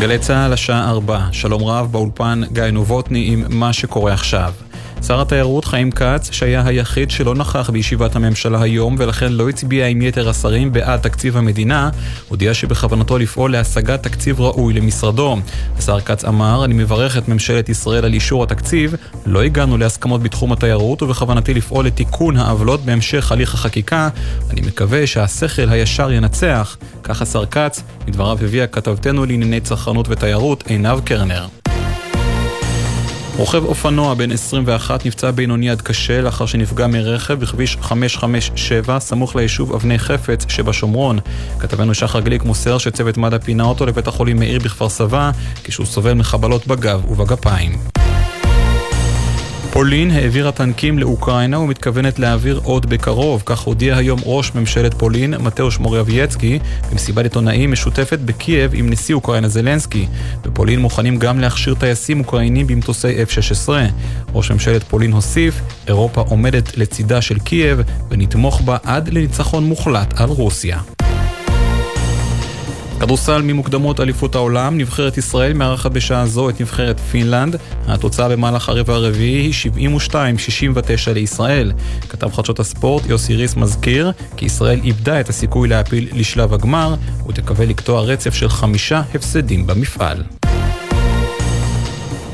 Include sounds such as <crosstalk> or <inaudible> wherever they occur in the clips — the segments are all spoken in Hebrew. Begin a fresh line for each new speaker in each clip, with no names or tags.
גלי צה"ל, השעה 4. שלום רב, באולפן גיא נובוטני עם מה שקורה עכשיו. שר התיירות חיים כץ, שהיה היחיד שלא נכח בישיבת הממשלה היום ולכן לא הצביע עם יתר השרים בעד תקציב המדינה, הודיע שבכוונתו לפעול להשגת תקציב ראוי למשרדו. השר כץ אמר, אני מברך את ממשלת ישראל על אישור התקציב, לא הגענו להסכמות בתחום התיירות ובכוונתי לפעול לתיקון העוולות בהמשך הליך החקיקה. אני מקווה שהשכל הישר ינצח, כך השר כץ, מדבריו הביאה כתבתנו לענייני צרכנות ותיירות עינב קרנר. רוכב אופנוע בן 21 נפצע בינוני עד קשה לאחר שנפגע מרכב בכביש 557 סמוך ליישוב אבני חפץ שבשומרון. כתבנו שחר גליק מוסר שצוות מד"א פינה אותו לבית החולים מאיר בכפר סבא כשהוא סובל מחבלות בגב ובגפיים. פולין העבירה טנקים לאוקראינה ומתכוונת להעביר עוד בקרוב, כך הודיע היום ראש ממשלת פולין, מתאוש מורבייצקי, במסיבת עיתונאים משותפת בקייב עם נשיא אוקראינה זלנסקי. בפולין מוכנים גם להכשיר טייסים אוקראינים במטוסי F-16. ראש ממשלת פולין הוסיף, אירופה עומדת לצידה של קייב ונתמוך בה עד לניצחון מוחלט על רוסיה. כדורסל ממוקדמות אליפות העולם, נבחרת ישראל מארחת בשעה זו את נבחרת פינלנד. התוצאה במהלך הרבע הרביעי היא 72-69 לישראל. כתב חדשות הספורט יוסי ריס מזכיר כי ישראל איבדה את הסיכוי להעפיל לשלב הגמר ותקווה לקטוע רצף של חמישה הפסדים במפעל.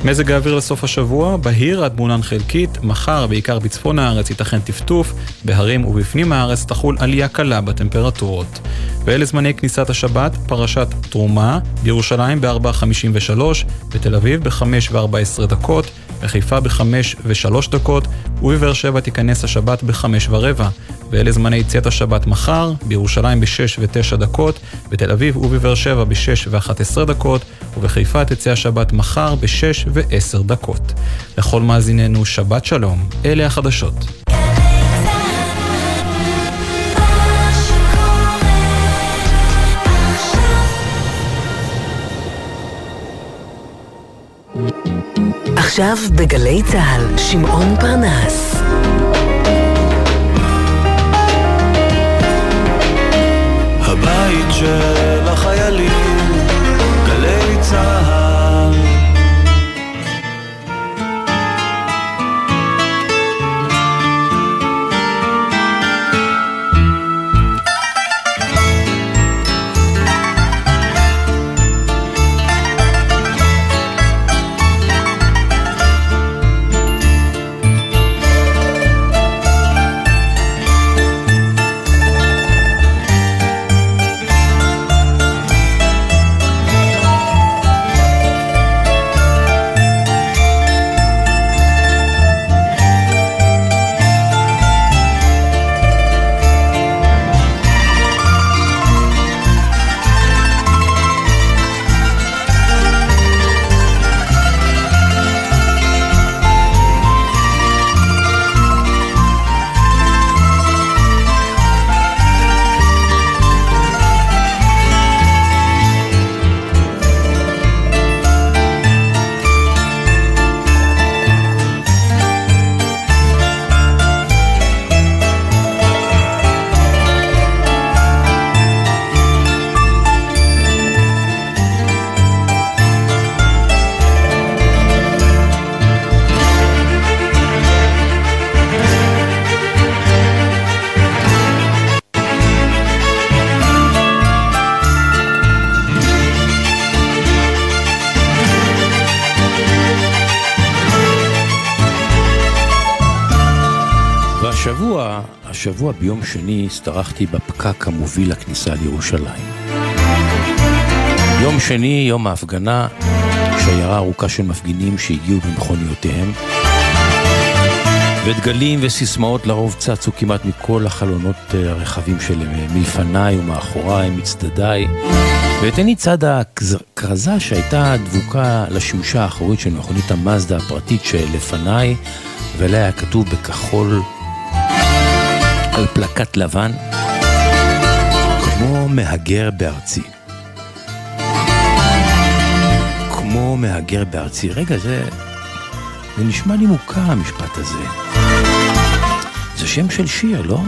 מזג האוויר לסוף השבוע, בהיר עד מעונן חלקית, מחר בעיקר בצפון הארץ ייתכן טפטוף, בהרים ובפנים הארץ תחול עלייה קלה בטמפרטורות. ואלה זמני כניסת השבת, פרשת תרומה, בירושלים ב-4.53, בתל אביב ב-5 ו-14 דקות, בחיפה ב-5 ו-3 דקות, ובבאר שבע תיכנס השבת ב-5 ורבע. ואלה זמני יציאת השבת מחר, בירושלים ב-6 ו-9 דקות, בתל אביב ובבאר שבע ב-6 ו-11 דקות, ובחיפה תצא השבת מחר ב-6 ו-10 דקות. לכל מאזיננו, שבת שלום, אלה החדשות.
עכשיו בגלי צה"ל, שמעון פרנס. הבית של
השבוע ביום שני השתרכתי בפקק המוביל לכניסה לירושלים. יום שני, יום ההפגנה, שיירה ארוכה של מפגינים שהגיעו במכוניותיהם, ודגלים וסיסמאות לרוב צצו כמעט מכל החלונות אה, הרחבים שלהם, מלפניי ומאחוריי, מצדדיי. ואת עיני צד הכרזה שהייתה דבוקה לשמשה האחורית של מכונית המאזדה הפרטית שלפניי, ועליה היה כתוב בכחול על פלקט לבן, כמו מהגר בארצי. כמו מהגר בארצי. רגע, זה... זה נשמע לי מוכר המשפט הזה. זה שם של שיר, לא?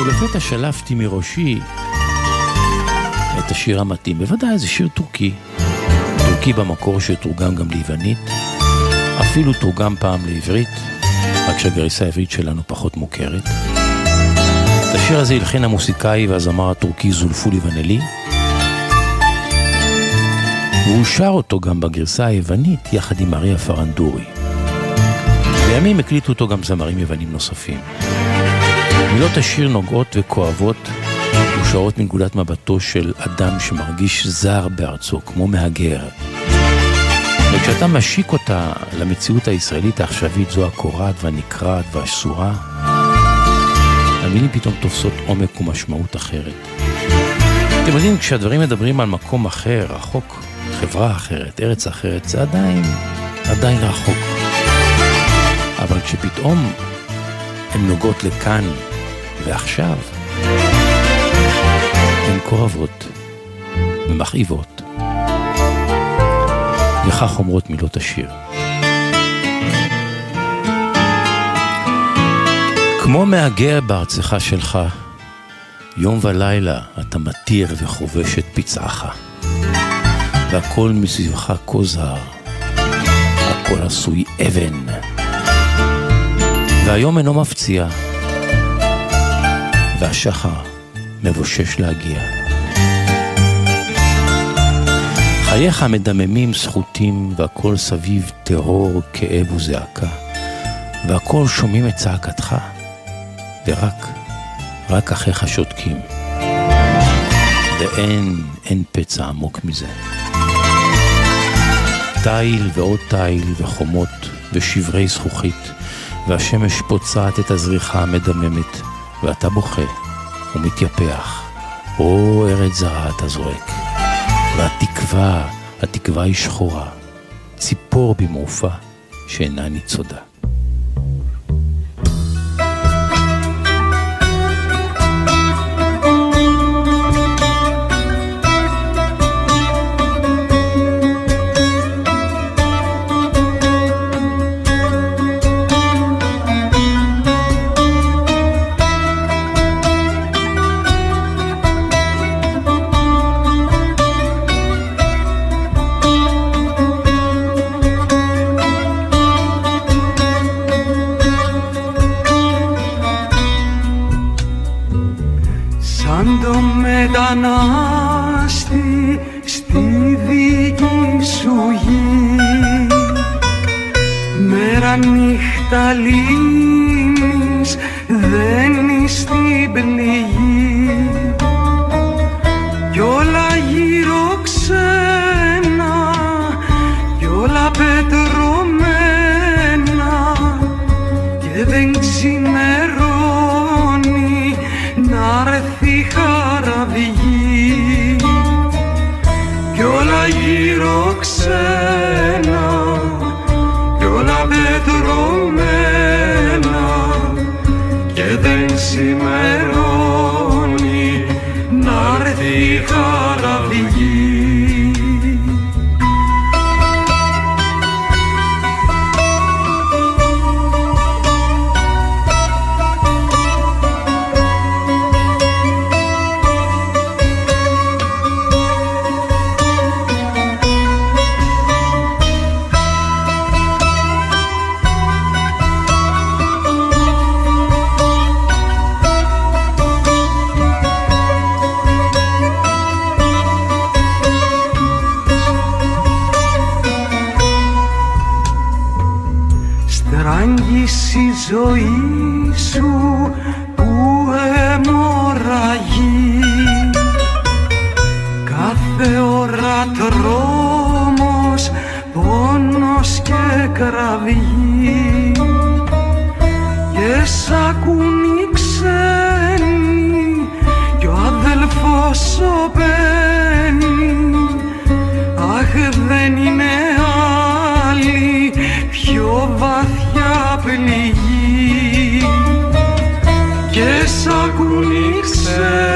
ולפתע שלפתי מראשי את השיר המתאים. בוודאי, זה שיר טורקי. טורקי במקור שתורגם גם ליוונית, אפילו תורגם פעם לעברית, רק שהגריסה העברית שלנו פחות מוכרת. את השיר הזה הלחין המוסיקאי והזמר הטורקי זולפולי ונלי, והוא שר אותו גם בגרסה היוונית יחד עם אריה פרנדורי. לימים הקליטו אותו גם זמרים יוונים נוספים. מילות השיר נוגעות וכואבות ושעות מנקודת מבטו של אדם שמרגיש זר בארצו, כמו מהגר. וכשאתה משיק אותה למציאות הישראלית העכשווית, זו הקורעת והנקרעת והאסורה, המילים פתאום תופסות עומק ומשמעות אחרת. אתם יודעים, כשהדברים מדברים על מקום אחר, רחוק, חברה אחרת, ארץ אחרת, זה עדיין, עדיין רחוק. אבל כשפתאום הן נוגעות לכאן ועכשיו, הן כואבות ומכאיבות. וכך אומרות מילות השיר. כמו מהגר בארצך שלך, יום ולילה אתה מתיר וחובש את פצעך, והכל מסביבך כה זר, הכל עשוי אבן, והיום אינו מפציע, והשחר מבושש להגיע. חייך מדממים סחוטים, והכל סביב טרור, כאב וזעקה, והכל שומעים את צעקתך, ורק, רק אחיך שותקים. ואין, אין פצע עמוק מזה. תיל ועוד תיל וחומות ושברי זכוכית, והשמש פוצעת את הזריחה המדממת, ואתה בוכה ומתייפח. או ארץ זרה אתה זועק. והתקווה, התקווה היא שחורה, ציפור במעופה שאינה ניצודה.
σου που αιμορραγεί κάθε ώρα τρόμος, πόνος και κραυγή. Και σ' ακούν ξένοι κι ο αδελφός ο Jesus.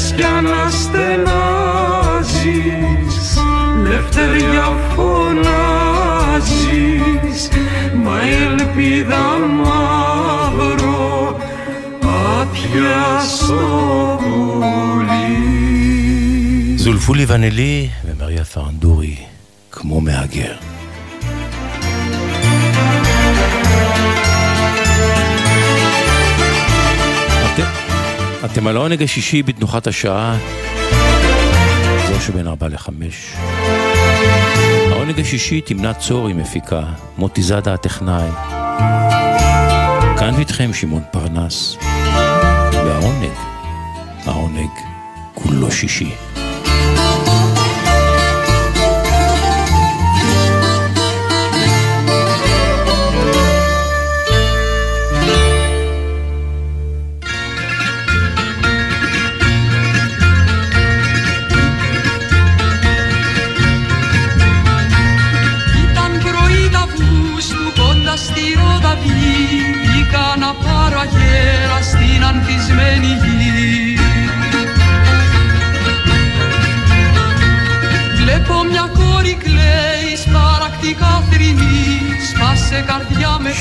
λες κι αναστενάζεις λευτεριά φωνάζεις μα η ελπίδα μαύρο άπια στο πουλί
זולפולי ונלי ומריה פרנדורי, כמו מהגר. אתם על העונג השישי בתנוחת השעה, זו שבין ארבע לחמש. העונג השישי תמנת צור היא מפיקה, מוטי זאדה הטכנאי. כאן איתכם שמעון פרנס, והעונג, העונג כולו שישי.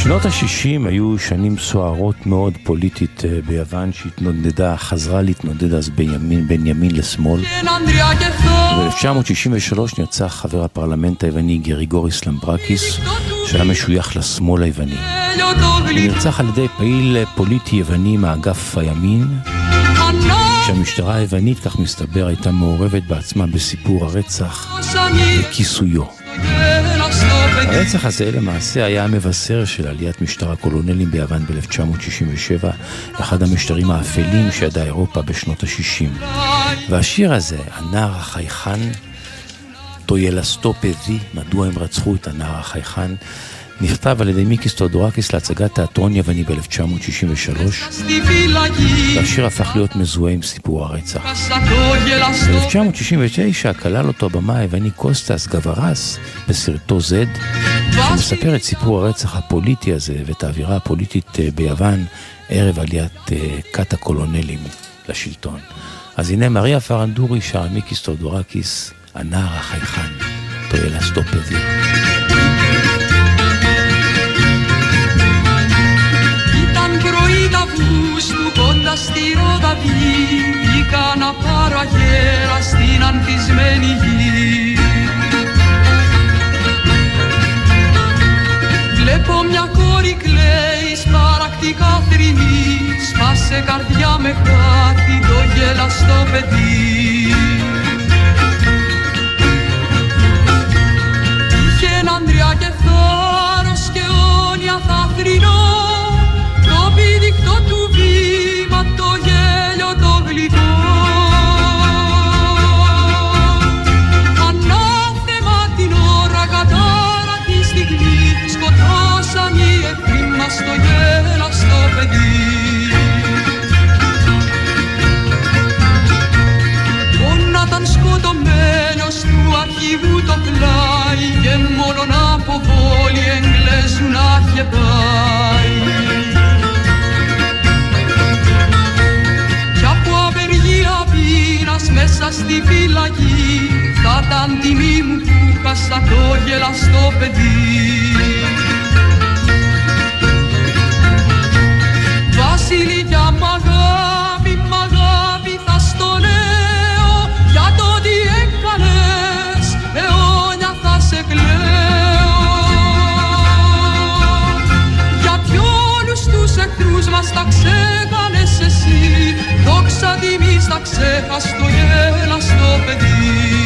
שנות ה-60 היו שנים סוערות מאוד פוליטית אה, ביוון שהתנודדה, חזרה להתנודד אז בימין, בין ימין לשמאל. ב-1963 נרצח חבר הפרלמנט היווני גריגוריס למברקיס, שהיה משוייך לשמאל היווני. הוא נרצח על ידי פעיל פוליטי יווני מאגף הימין, שהמשטרה היוונית, כך מסתבר, הייתה מעורבת בעצמה בסיפור הרצח וכיסויו. הרצח הזה למעשה היה המבשר של עליית משטר הקולונלים ביוון ב-1967, אחד המשטרים האפלים שידעה אירופה בשנות ה-60. והשיר הזה, הנער החייכן, Το γελαστό παιδί, מדוע הם רצחו את הנער החייכן, נכתב על ידי מיקיס תאודורקיס להצגת תיאטרון יווני ב-1963, והשיר הפך להיות מזוהה עם סיפור הרצח. ב-1969 כלל אותו הבמה היווני קוסטס גברס בסרטו Z, שמספר את סיפור הרצח הפוליטי הזה ואת האווירה הפוליטית אה, ביוון ערב עליית אה, כת הקולונלים לשלטון. אז הנה מריה פרנדורי שרה מיקיס תאודורקיס, הנער החייכן, פרלה
סטופדי. Πρωί τα Αυγούστου κοντά στη Ροδαβή Βγήκα να πάρω αγέρα στην ανθισμένη γη. Βλέπω μια κόρη κλαίει σπαρακτικά θρυνή Σπάσε καρδιά με χάτι το γελαστό παιδί. Είχε έναν και θάρρος και όνια θα θρυνώ σκοτωμένος του αρχηγού το πλάι και μόνον από πόλη Εγγλέζου να είχε πάει. Κι από απεργία πείνας μέσα στη φυλακή θα ήταν τιμή μου που χάσα το γελαστό παιδί. Βασιλικιά μ' αγάπη, σαν τιμής να ξεχαστώ γέλαστο παιδί.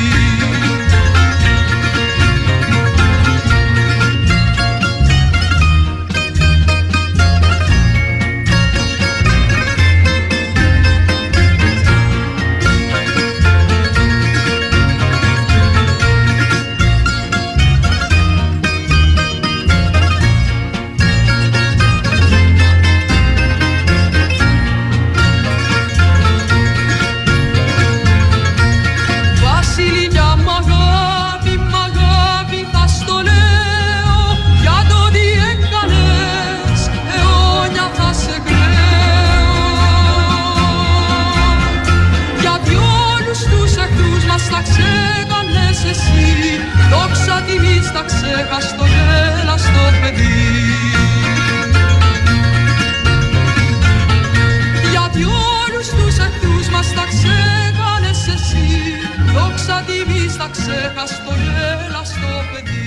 ξέχαστο γέλαστο παιδί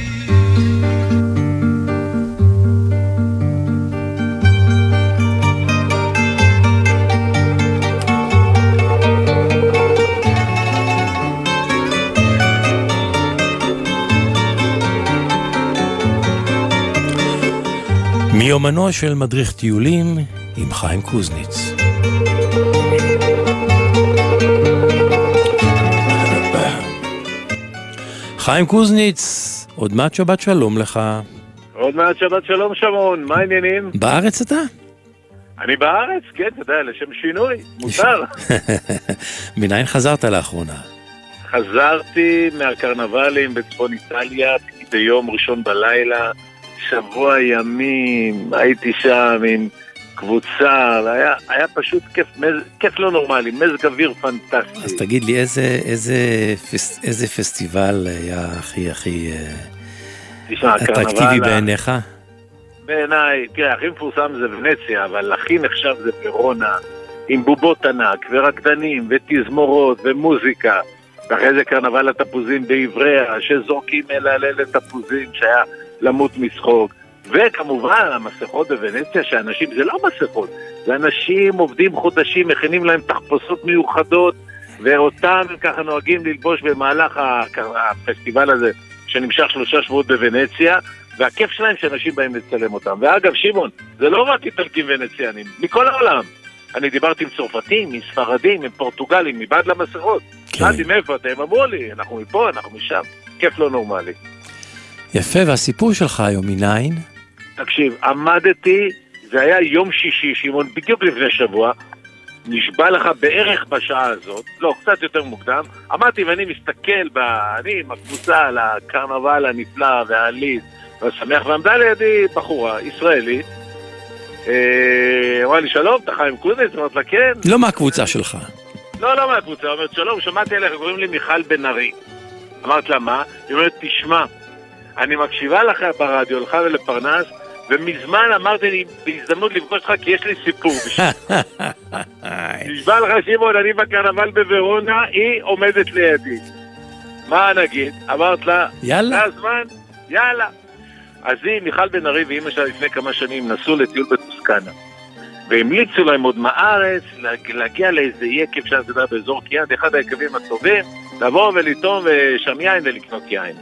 מיומנו של מדריך טיולים עם חיים קוזניץ. חיים קוזניץ, עוד מעט שבת שלום לך.
עוד מעט שבת שלום שמעון, מה העניינים?
בארץ אתה?
אני בארץ, כן, אתה יודע, לשם שינוי, מותר. <laughs>
מניין חזרת לאחרונה?
חזרתי מהקרנבלים בצפון איטליה ביום ראשון בלילה, שבוע ימים, הייתי שם עם קבוצה, היה, היה פשוט כיף, מז, כיף לא נורמלי, מזג אוויר פנטסטי.
אז תגיד לי, איזה, איזה, פס, איזה פסטיבל היה הכי הכי אה,
תשמע,
אטרקטיבי בעיניך?
בעיניי, תראה, הכי מפורסם זה ונציה, אבל הכי נחשב זה ורונה, עם בובות ענק, ורקדנים, ותזמורות, ומוזיקה. ואחרי זה קרנבל התפוזים בעבריה, שזורקים אל הלל תפוזים, שהיה למות מצחוק. וכמובן, המסכות בוונציה, שאנשים, זה לא מסכות, זה אנשים עובדים חודשים, מכינים להם תחפושות מיוחדות, ואותם הם ככה נוהגים ללבוש במהלך הפסטיבל הזה, שנמשך שלושה שבועות בוונציה, והכיף שלהם שאנשים באים לצלם אותם. ואגב, שמעון, זה לא רק איטלקים ונציאנים, מכל העולם. אני דיברתי עם צרפתים, עם ספרדים, עם פורטוגלים, מבעד למסכות.
כן.
שאלתי מאיפה אתם? אמרו לי, אנחנו מפה, אנחנו משם. כיף לא נורמלי.
יפה, והסיפור שלך היום מניין?
תקשיב, עמדתי, זה היה יום שישי, שמעון, בדיוק לפני שבוע, נשבע לך בערך בשעה הזאת, לא, קצת יותר מוקדם, עמדתי ואני מסתכל, ב... אני עם הקבוצה על הקרנבל הנפלא והעליז והשמח, ועמדה לידי בחורה ישראלית, אה, אמרה לי, שלום, אתה חיים קוזניץ? אמרת לה, כן.
לא מהקבוצה שלך.
לא, לא מהקבוצה, אומרת, שלום, שמעתי עליך, קוראים לי מיכל בן ארי. אמרת לה, מה? היא אומרת, תשמע, אני מקשיבה לך ברדיו, לך ולפרנס, ומזמן אמרתי לי, בהזדמנות לפגוש אותך, כי יש לי סיפור בשבילך. <laughs> נשבע לך, שמעון, אני בקרנבל בוורונה, היא עומדת לידי. מה נגיד? אמרת לה,
יאללה.
זה הזמן, יאללה. אז היא, מיכל בן ארי ואימא שלה לפני כמה שנים נסעו לטיול בטוסקנה. והמליצו להם עוד מהארץ להג- להגיע לאיזה יקב שם, אתה יודע, באזור קיאנט, אחד היקבים הטובים, לבוא ולטעום שם יין ולקנות יין.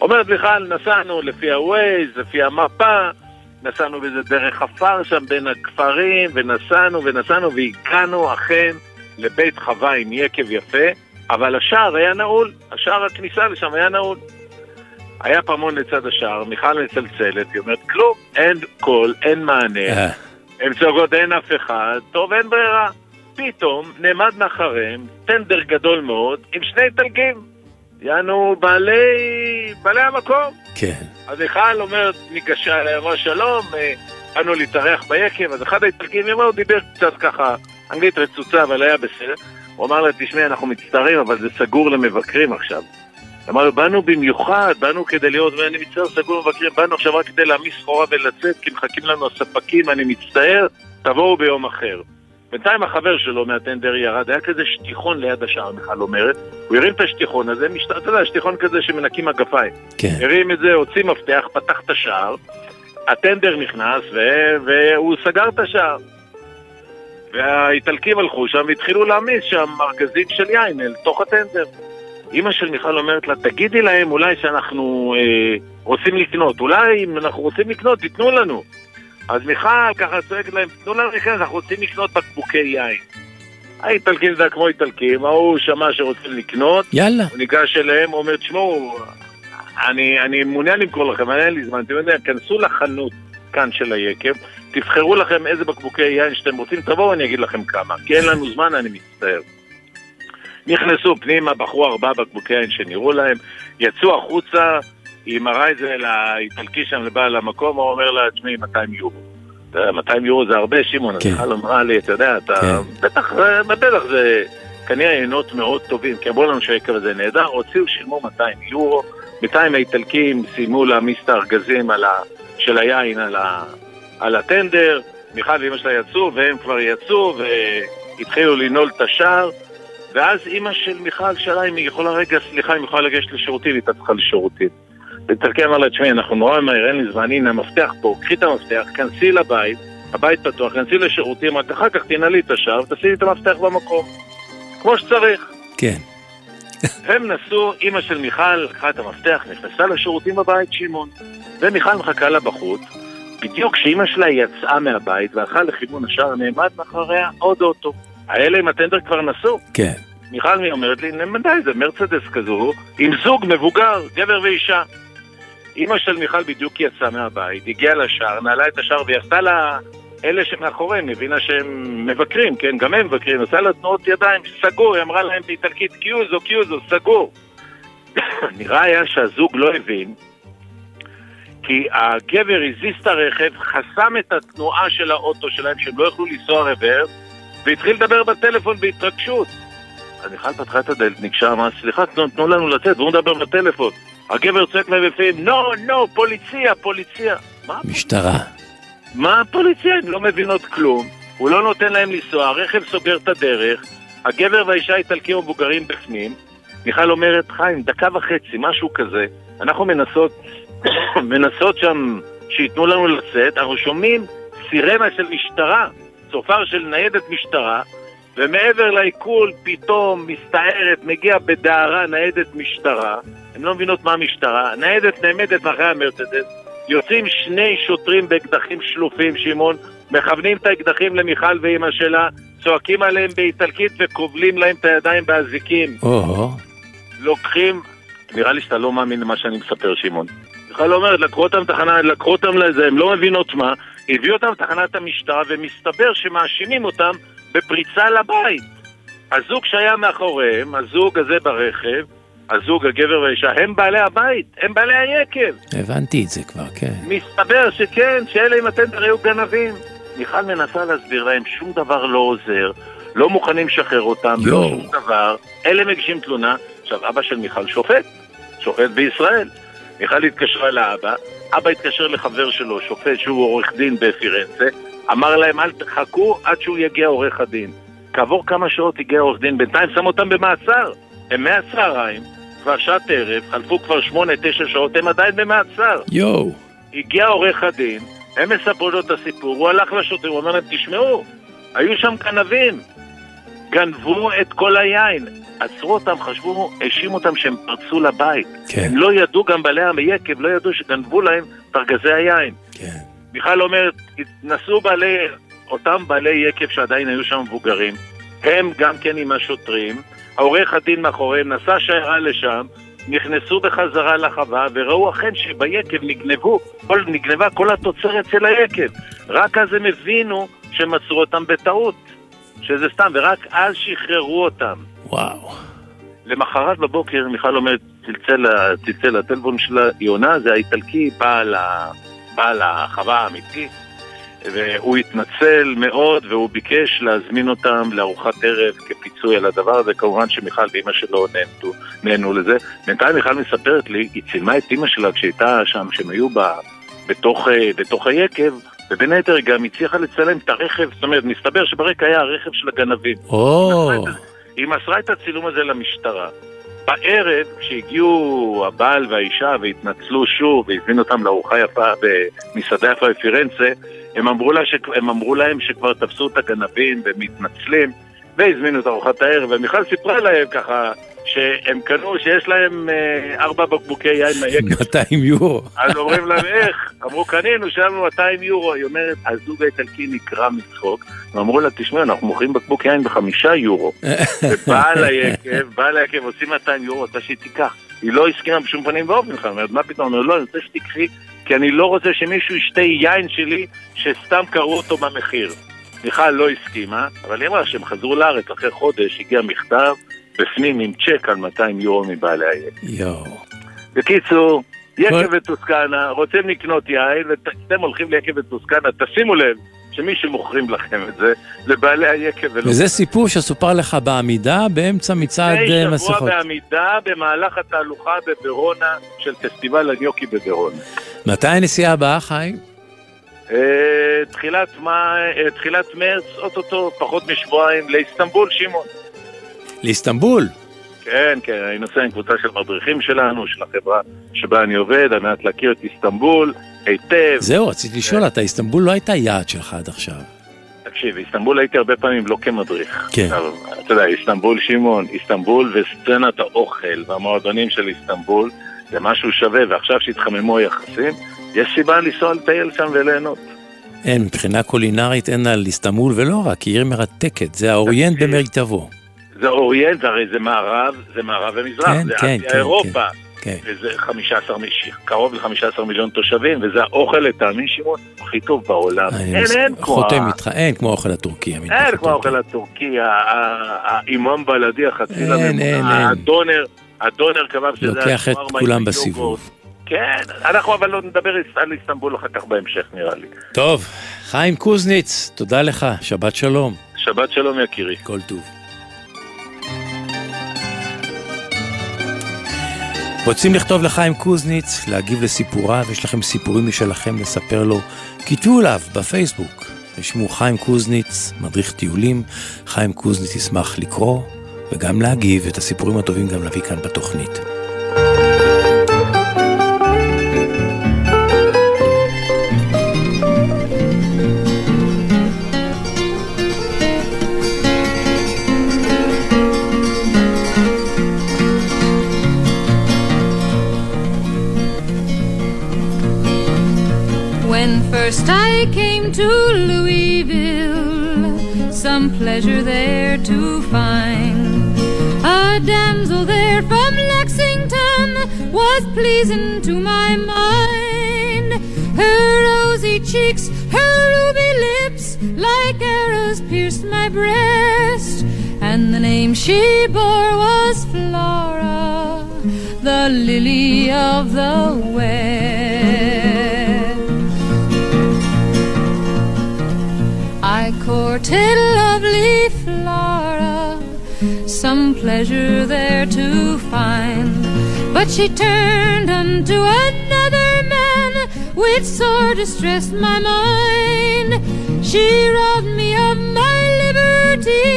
אומרת מיכל, נסענו לפי הווייז, לפי המפה, נסענו באיזה דרך עפר שם בין הכפרים, ונסענו ונסענו והגענו אכן לבית חווה עם יקב יפה, אבל השער היה נעול, השער הכניסה לשם היה נעול. היה פעמון לצד השער, מיכל מצלצלת, היא אומרת, כלום, אין קול, אין מענה.
אה,
הן צועקות אין אף אחד, טוב אין ברירה. פתאום נעמד מאחריהם טנדר גדול מאוד עם שני איטלקים. יענו בעלי, בעלי המקום.
כן.
אז מיכל אומרת, ניגשה אליי, אמרה שלום, אה, באנו להתארח ביקב, אז אחד האיטלקים, אמרה, הוא דיבר קצת ככה, אנגלית רצוצה, אבל היה בסדר. הוא אמר לה, תשמעי, אנחנו מצטערים, אבל זה סגור למבקרים עכשיו. אמר לו, באנו במיוחד, באנו כדי לראות, ואני מצטער, סגור למבקרים, באנו עכשיו רק כדי להעמיס סחורה ולצאת, כי מחכים לנו הספקים, אני מצטער, תבואו ביום אחר. בינתיים החבר שלו מהטנדר ירד, היה כזה שטיחון ליד השער, מיכל אומרת, הוא הרים את השטיחון הזה, משת... אתה יודע, שטיחון כזה שמנקים מגפיים.
כן.
הרים את זה, הוציא מפתח, פתח את השער, הטנדר נכנס ו... והוא סגר את השער. והאיטלקים הלכו שם והתחילו להעמיס שם ארגזים של יין אל תוך הטנדר. אימא של מיכל אומרת לה, תגידי להם אולי שאנחנו אה, רוצים לקנות, אולי אם אנחנו רוצים לקנות, תיתנו לנו. אז מיכל ככה צועקת להם, תנו לנו להיכנס, אנחנו רוצים לקנות בקבוקי יין. האיטלקים זה כמו איטלקים, ההוא שמע שרוצים לקנות,
יאללה.
הוא ניגש אליהם, אומר, תשמעו, אני, אני מעוניין למכור לכם, אין לי זמן, אתם יודעים, כנסו לחנות כאן של היקב, תבחרו לכם איזה בקבוקי יין שאתם רוצים, תבואו אני אגיד לכם כמה, כי אין לנו זמן, אני מצטער. נכנסו פנימה, בחרו ארבעה בקבוקי יין שנראו להם, יצאו החוצה, היא מראה את זה לאיטלקי שם, לבעל המקום, הוא אומר לה, תשמעי, 200 יורו. אתה יודע, 200 יורו זה הרבה, שמעון, אז
כן.
בכלל אמרה לי, אתה יודע, אתה,
כן.
בטח, אה, בטח זה כנראה עיינות מאוד טובים, כי אמרו לנו שהיקב הזה נהדר, הוציאו, שילמו 200 יורו, בינתיים האיטלקים סיימו להעמיס את הארגזים. של היין על, ה... על הטנדר, מיכל ואימא שלה יצאו, והם כבר יצאו, והתחילו לנעול את השער, ואז אימא של מיכל שאלה אם היא יכולה רגע, סליחה, אם היא יכולה לגשת לשירותים, היא הייתה צריכה לשירותים. ואיטלקי אמר לה, תשמעי, אנחנו נורא מהר, אין לי זמן, הנה המפתח פה, קחי את המפתח, כנסי לבית, הבית פתוח, כנסי לשירותים, רק אחר כך תנעלי את השער ותשימי את המפתח במקום. כמו שצריך.
כן. <laughs>
הם נסעו, אימא של מיכל לקחה את המפתח, נכנסה לשירותים בבית, שמעון. ומיכל מחכה לה בחוץ. בדיוק כשאימא שלה יצאה מהבית והלכה לכיוון השער, נעמד מאחוריה עוד אוטו. האלה עם הטנדר כבר נסעו.
כן.
מיכל מי אומרת לי, נמדי, זה מרצדס כזו, עם זוג מבוגר, גבר ואישה. אימא של מיכל בדיוק יצאה מהבית, הגיעה לשער, נעלה את השער עשתה לה, אלה שמאחוריהם, הבינה שהם מבקרים, כן, גם הם מבקרים, עשה לה תנועות ידיים, סגור, היא אמרה להם באיטלקית, קיוזו, קיוזו, סגור. <coughs> נראה היה שהזוג לא הבין, כי הגבר הזיז את הרכב, חסם את התנועה של האוטו שלהם, שהם לא יכלו לנסוע רוורס, והתחיל לדבר בטלפון בהתרגשות. אז מיכל פתחה את הדלת, ניגשה, אמרה, סליחה, תנו, תנו לנו לצאת, והוא מדבר בטלפון. הגבר צועק להם בפנים, נו, נו, פוליציה, פוליציה.
משטרה.
מה הפוליציה? הן לא מבינות כלום. הוא לא נותן להם לנסוע, הרכב סוגר את הדרך, הגבר והאישה האיטלקים המבוגרים בפנים. מיכל אומרת, חיים, דקה וחצי, משהו כזה. אנחנו מנסות, <coughs> מנסות שם שייתנו לנו לצאת, אנחנו שומעים סירנה של משטרה, צופר של ניידת משטרה, ומעבר לעיכול פתאום מסתערת, מגיע בדהרה ניידת משטרה, הן לא מבינות מה המשטרה, ניידת נעמדת מאחורי המרצדס, יוצאים שני שוטרים באקדחים שלופים, שמעון, מכוונים את האקדחים למיכל ואימא שלה, צועקים עליהם באיטלקית וכובלים להם את הידיים באזיקים.
או,
לוקחים, נראה לי שאתה לא מאמין למה שאני מספר, שמעון. מיכל אומרת, לקחו אותם תחנה, לקחו אותם לזה, הם לא מבינות מה, הביאו אותם לתחנת המשטרה, ומסתבר שמאשימים אותם בפריצה לבית. הזוג שהיה מאחוריהם, הזוג הזה ברכב, הזוג, הגבר והאישה, הם בעלי הבית, הם בעלי היקב.
הבנתי את זה כבר, כן.
מסתבר שכן, שאלה עם הטנדר היו גנבים. מיכל מנסה להסביר להם, שום דבר לא עוזר, לא מוכנים לשחרר אותם, לא
יואו.
שום דבר, אלה מגישים תלונה. עכשיו, אבא של מיכל שופט, שופט בישראל. מיכל התקשרה לאבא, אבא התקשר לחבר שלו, שופט שהוא עורך דין בפירנצה, אמר להם, אל תחכו עד שהוא יגיע עורך הדין. כעבור כמה שעות הגיע עורך דין, בינתיים שם אותם במעצר. הם מהצהריים, שעת ערב, חלפו כבר שמונה, תשע שעות, הם עדיין במעצר.
יואו.
הגיע עורך הדין, הם מספרו לו את הסיפור, הוא הלך לשוטרים, הוא אומר להם, תשמעו, היו שם גנבים, גנבו את כל היין. עצרו אותם, חשבו, האשימו אותם שהם פרצו לבית.
כן,
הם לא ידעו, גם בעלי היקב לא ידעו שגנבו להם את ארגזי היין.
כן.
מיכל אומרת, נסעו בעלי, אותם בעלי יקב שעדיין היו שם מבוגרים, הם גם כן עם השוטרים, העורך הדין מאחוריהם נסע שיירה לשם, נכנסו בחזרה לחווה וראו אכן שביקב נגנבו, כל, נגנבה כל התוצרת של היקב. רק אז הם הבינו עצרו אותם בטעות, שזה סתם, ורק אז שחררו אותם.
וואו.
למחרת בבוקר מיכל אומרת, צלצל, צלצל לטלפון שלה, יונה זה האיטלקי, בעל, החווה האמיתי, והוא התנצל מאוד והוא ביקש להזמין אותם לארוחת ערב כפיצוי על הדבר הזה, כמובן שמיכל ואימא שלו נהנו, נהנו לזה. בינתיים מיכל מספרת לי, היא צילמה את אימא שלה כשהייתה שם, כשהם היו ב, בתוך, אה, בתוך היקב, ובין היתר גם הצליחה לצלם את הרכב, זאת אומרת, מסתבר שברקע היה הרכב של הגנבים.
או,
היא מסרה את הצילום הזה למשטרה. בערב, כשהגיעו הבעל והאישה והתנצלו שוב והזמינו אותם לארוחה יפה במסעדה יפה בפירנצה, הם אמרו, לה ש... הם אמרו להם שכבר תפסו את הגנבים והם מתנצלים והזמינו את ארוחת הערב, ומיכל סיפרה להם ככה שהם קנו, שיש להם אה, ארבע בקבוקי יין מהיקב <laughs>
200 יורו.
אז אומרים להם איך? אמרו קנינו, שלמנו 200 יורו. היא אומרת, הזוג האיטלקי נקרע מצחוק, ואמרו לה, תשמעו, אנחנו מוכרים בקבוק יין בחמישה יורו. <laughs> ובעל היקב, בעל היקב עושים 200 יורו, רוצה שהיא תיקח. היא לא הסכימה בשום פנים ואופן, היא אומרת, מה פתאום? לא, אני רוצה שתיקחי, כי אני לא רוצה שמישהו ישתה יין שלי שסתם קראו אותו במחיר. מיכל לא הסכימה, אבל היא אמרה שהם חזרו לארץ אחרי חודש, הגיע מכתב בפנים עם צ'ק על 200 יורו מבעלי היקב.
יואו.
בקיצור, יקב וטוסקנה, רוצים לקנות יין, ואתם הולכים ליקב וטוסקנה, תשימו לב שמי שמוכרים לכם את זה, זה בעלי היקב ולא...
וזה סיפור שסופר לך בעמידה באמצע מצעד
לפני
מסכות.
שבוע בעמידה במהלך התהלוכה בוורונה של פסטיבל הניוקי בוורונה.
מתי הנסיעה הבאה, חיים?
אה, תחילת אה, תחילת מרץ, אוטוטו, פחות משבועיים, לאיסטנבול, שמעון.
לאיסטנבול.
כן, כן, אני נוסע עם קבוצה של מדריכים שלנו, של החברה שבה אני עובד, על מנת להכיר את איסטנבול היטב.
זהו, רציתי לשאול, אתה, איסטנבול לא הייתה יעד שלך עד עכשיו.
תקשיב, איסטנבול הייתי הרבה פעמים לא כמדריך.
כן.
עכשיו, אתה יודע, איסטנבול, שמעון, איסטנבול וסצנת האוכל והמועדונים של איסטנבול זה משהו שווה, ועכשיו שהתחממו היחסים, יש סיבה לנסוע לטייל שם וליהנות.
אין, מבחינה קולינרית אין על איסטנבול ולא רק, היא עיר מרתקת, זה האוריינט. במיטבו.
זה אוריינט, הרי זה מערב, זה מערב ומזרח,
כן,
זה
כן,
אסיה
כן,
אירופה.
כן.
וזה 15, מיש- קרוב ל-15 מיליון תושבים, וזה האוכל לטעמי שמעון הכי טוב בעולם. אין, אין כמו
חותם איתך, אין כמו האוכל הטורקי.
אין כמו. האוכל הטורקי, האימאם בלדי, החציל
אין,
הממונה,
אין, אין.
הדונר, הדונר קבב שזה
לוקח את כולם. בסיבוב.
כן, אנחנו אבל לא נדבר על איסטנבול אחר כך בהמשך נראה לי.
טוב, חיים קוזניץ, תודה לך, שבת שלום,
שבת שלום יקירי.
כל טוב. רוצים לכתוב לחיים קוזניץ, להגיב לסיפוריו, יש לכם סיפורים משלכם לספר לו, כתבו אליו בפייסבוק. רשמו חיים קוזניץ, מדריך טיולים, חיים קוזניץ ישמח לקרוא וגם להגיב את הסיפורים הטובים גם להביא כאן בתוכנית.
First I came to Louisville, some pleasure there to find. There from Lexington was pleasing to my mind. Her rosy cheeks, her ruby lips, like arrows pierced my breast. And the name she bore was Flora, the lily of the West. I courted lovely pleasure there to find. But she turned unto another man, which sore distressed my mind. She robbed me of my liberty,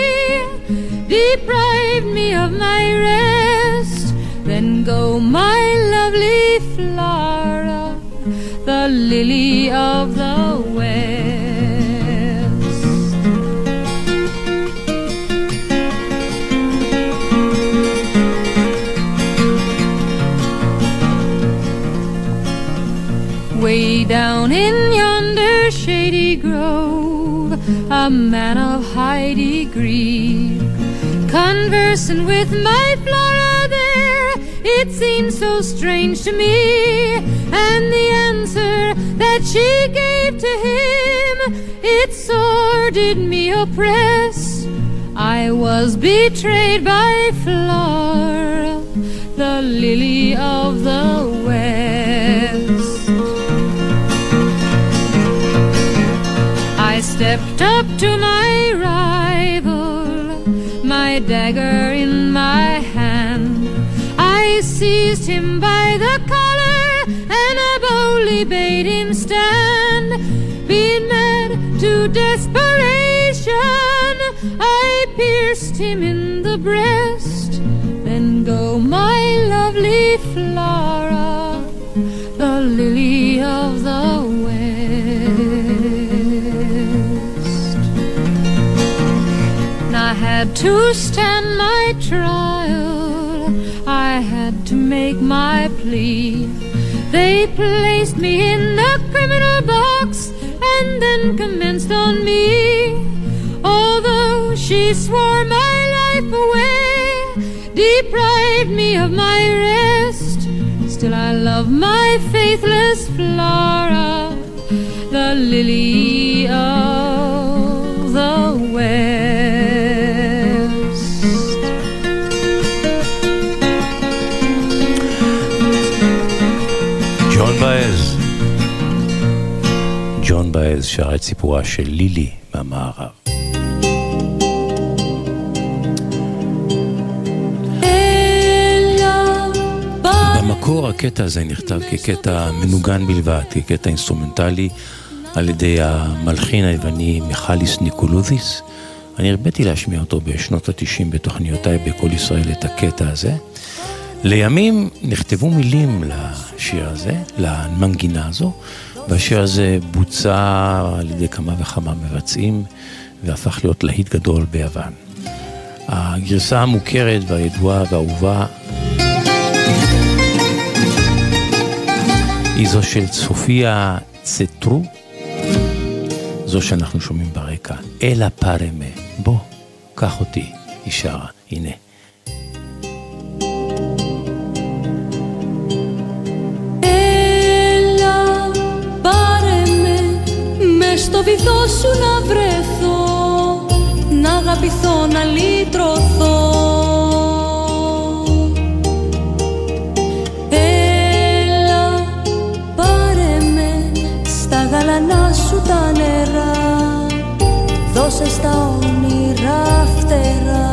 deprived me of my rest. Then go my lovely Flora, the lily of the down in yonder shady grove, a man of high degree, conversing with my Flora there, it seemed so strange to me, and the answer that she gave to him, it sore did me oppress. I was betrayed by Flora, the lily of the stepped up to my rival, my dagger in my hand. I seized him by the collar and I boldly bade him stand. Being mad to desperation, I pierced him in the breast. Then go my lovely Flora, the lily of the had to stand my trial, I had to make my plea. They placed me in the criminal box and then commenced on me. Although she swore my life away, deprived me of my rest, still I love my faithless Flora, the lily of
שרה את סיפורה של לילי מהמערב. במקור הקטע הזה נכתב כקטע מנוגן בלבד, כקטע אינסטרומנטלי על ידי המלחין היווני מיכליס ניקולותיס. אני הרביתי להשמיע אותו בשנות התשעים בתוכניותיי בקול ישראל את הקטע הזה. לימים נכתבו מילים לשיר הזה, למנגינה הזו, והשיר הזה בוצע על ידי כמה וכמה מבצעים והפך להיות להיט גדול ביוון. הגרסה המוכרת והידועה והאהובה היא זו של צופיה צטרו, זו שאנחנו שומעים ברקע, אלה פרמה, בוא, קח אותי, היא שרה, הנה.
Στο βυθό σου να βρεθώ να αγαπηθώ, να λύτρωθώ Έλα πάρε με στα γαλανά σου τα νερά δώσε στα όνειρα φτερά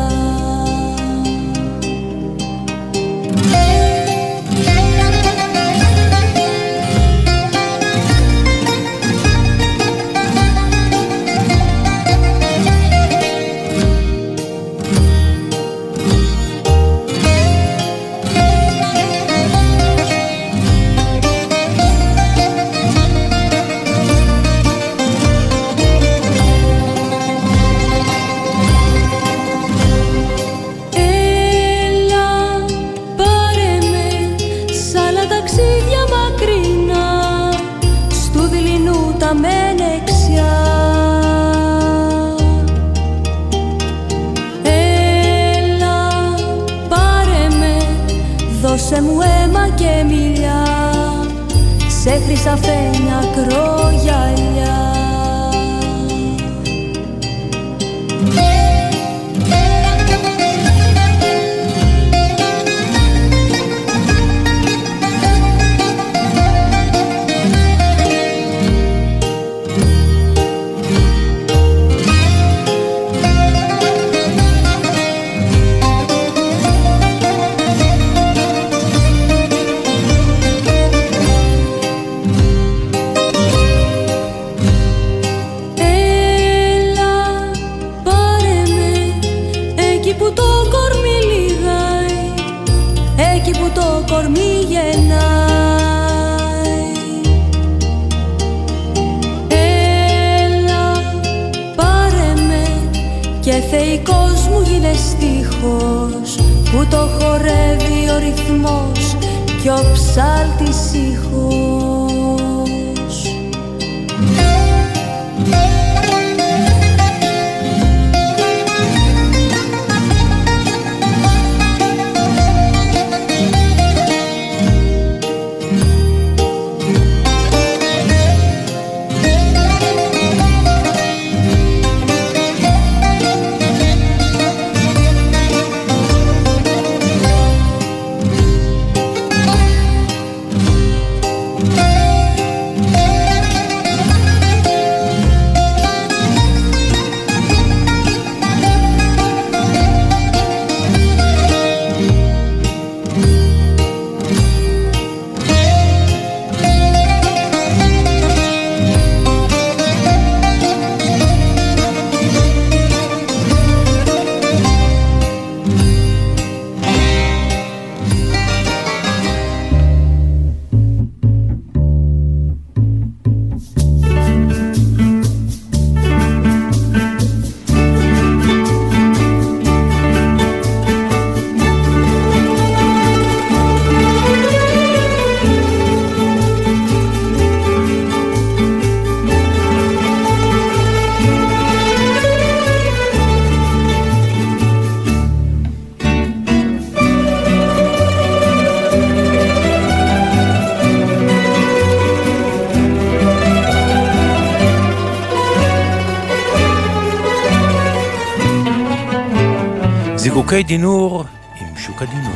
Nothing.
חוקי דינור עם שוק הדינור.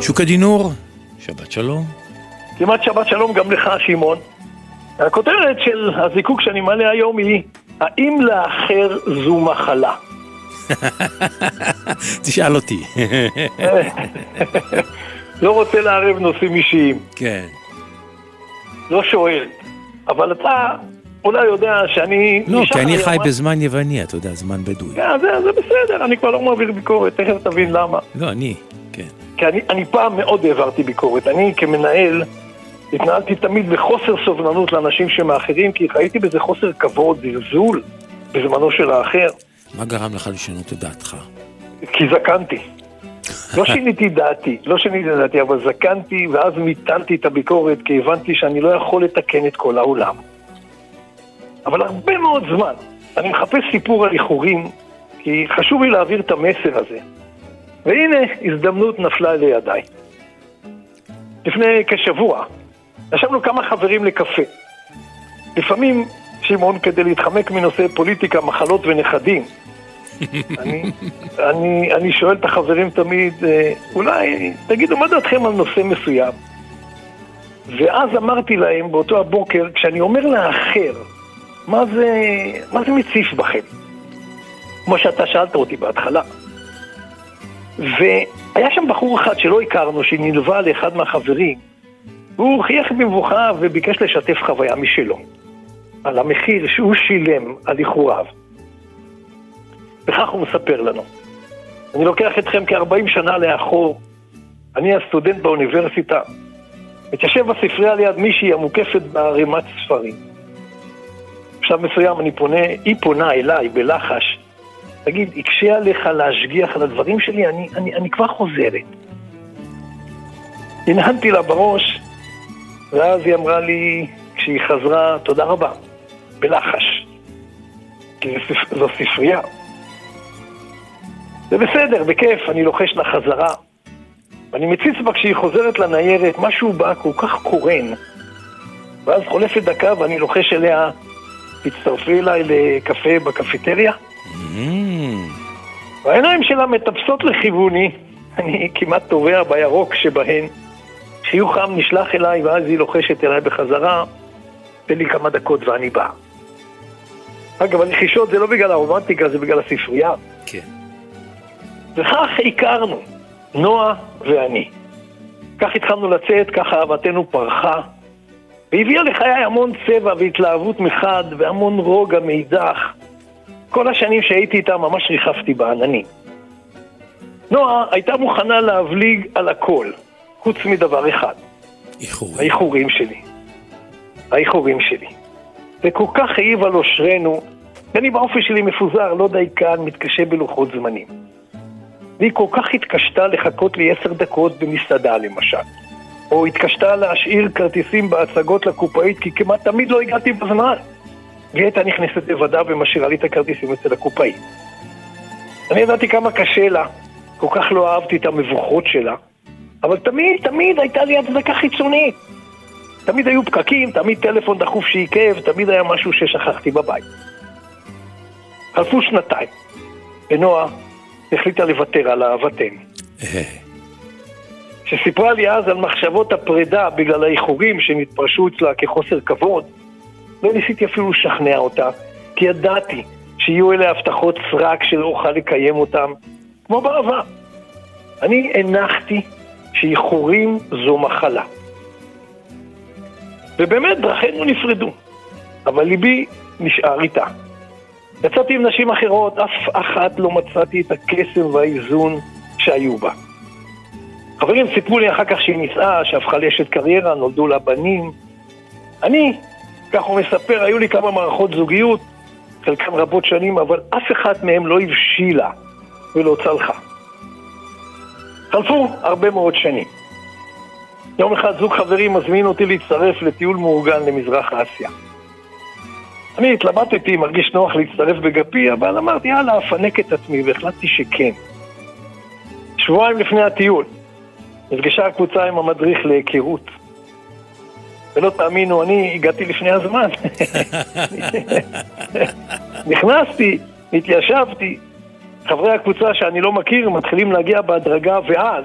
שוק הדינור, שבת שלום,
כמעט שבת שלום גם לך, שמעון. הכותרת של הזיקוק שאני מעלה היום היא, האם לאחר זו מחלה? <laughs>
תשאל אותי.
לא רוצה לערב נושאים אישיים,
כן.
לא שואל. אבל אתה אולי יודע שאני...
לא, כי אני חי
ממש-
בזמן יווני, אתה יודע, זמן בדואי.
כן, זה, זה בסדר, אני כבר לא מעביר ביקורת, תכף תבין למה.
לא, אני, כן.
כי אני, אני פעם מאוד העברתי ביקורת. אני כמנהל התנהלתי תמיד בחוסר סובלנות לאנשים שמאחרים, כי ראיתי בזה חוסר כבוד, זלזול בזמנו של האחר,
מה גרם לך לשנות את דעתך?
כי זקנתי. לא <laughs> שיניתי דעתי, לא שיניתי דעתי, אבל זקנתי ואז מיתנתי את הביקורת, כי הבנתי שאני לא יכול לתקן את כל העולם. אבל הרבה מאוד זמן אני מחפש סיפור על איחורים, כי חשוב לי להעביר את המסר הזה. והנה, הזדמנות נפלה לידיי. לפני כשבוע, ישבנו כמה חברים לקפה. לפעמים, שמעון, כדי להתחמק מנושא פוליטיקה, מחלות ונכדים, <laughs> אני, אני, אני שואל את החברים תמיד, אה, אולי תגידו מה דעתכם על נושא מסוים? ואז אמרתי להם באותו הבוקר, כשאני אומר לאחר, מה זה, מה זה מציף בכם? כמו שאתה שאלת אותי בהתחלה. והיה שם בחור אחד שלא הכרנו, שנלווה לאחד מהחברים, והוא חייך במבוכה וביקש לשתף חוויה משלו, על המחיר שהוא שילם על איחוריו. וכך הוא מספר לנו. אני לוקח אתכם כ-40 שנה לאחור, אני הסטודנט באוניברסיטה, מתיישב בספרייה ליד מישהי המוקפת בערימת ספרים. בשלב מסוים אני פונה, היא פונה אליי בלחש, תגיד, יקשה עליך להשגיח על הדברים שלי? אני, אני, אני כבר חוזרת. הנהנתי לה בראש, ואז היא אמרה לי, כשהיא חזרה, תודה רבה, בלחש. כי זו זו ספרייה. זה בסדר, בכיף, אני לוחש לה חזרה. ואני מציץ בה כשהיא חוזרת לניירת, משהו בה כל כך קורן. ואז חולפת דקה ואני לוחש אליה, תצטרפי אליי לקפה בקפיטריה. והעיניים שלה מטפסות לכיווני, אני כמעט טובע בירוק שבהן. חיוך חם נשלח אליי ואז היא לוחשת אליי בחזרה, תן לי כמה דקות ואני בא. אגב, הלחישות זה לא בגלל הרומנטיקה, זה בגלל הספרייה.
כן.
וכך הכרנו, נועה ואני. כך התחלנו לצאת, כך אהבתנו פרחה, והביאה לחיי המון צבע והתלהבות מחד, והמון רוגע מאידך. כל השנים שהייתי איתה ממש ריחפתי בעננים. נועה הייתה מוכנה להבליג על הכל, חוץ מדבר אחד,
איחורים.
האיחורים שלי. האיחורים שלי. וכל כך העיב על אושרנו, ואני באופי שלי מפוזר, לא דייקן, מתקשה בלוחות זמנים. והיא כל כך התקשתה לחכות לי עשר דקות במסעדה למשל. או התקשתה להשאיר כרטיסים בהצגות לקופאית, כי כמעט תמיד לא הגעתי בזמן. והיא הייתה נכנסת לבדה ומשאירה לי את הכרטיסים אצל הקופאית. אני ידעתי כמה קשה לה, כל כך לא אהבתי את המבוכות שלה, אבל תמיד, תמיד הייתה לי הצדקה חיצונית. תמיד היו פקקים, תמיד טלפון דחוף שעיכב, תמיד היה משהו ששכחתי בבית. חלפו שנתיים, ונועה החליטה לוותר על אהבתנו. שסיפרה לי אז על מחשבות הפרידה בגלל האיחורים שנתפרשו אצלה כחוסר כבוד, לא ניסיתי אפילו לשכנע אותה, כי ידעתי שיהיו אלה הבטחות סרק שלא אוכל לקיים אותן, כמו בעבר. אני הנחתי שאיחורים זו מחלה. ובאמת דרכינו נפרדו, אבל ליבי נשאר איתה. יצאתי עם נשים אחרות, אף אחת לא מצאתי את הקסם והאיזון שהיו בה. חברים סיפרו לי אחר כך שהיא נישאה, שהפכה לאשת קריירה, נולדו לה בנים. אני, כך הוא מספר, היו לי כמה מערכות זוגיות, חלקן רבות שנים, אבל אף אחת מהן לא הבשילה ולא צלחה. חלפו הרבה מאוד שנים. יום אחד זוג חברים מזמין אותי להצטרף לטיול מאורגן למזרח אסיה. אני התלבטתי, מרגיש נוח להצטרף בגפי, אבל אמרתי, יאללה, אפנק את עצמי, והחלטתי שכן. שבועיים לפני הטיול, נפגשה הקבוצה עם המדריך להיכרות. ולא תאמינו, אני הגעתי לפני הזמן. <laughs> נכנסתי, התיישבתי, חברי הקבוצה שאני לא מכיר מתחילים להגיע בהדרגה, ואז,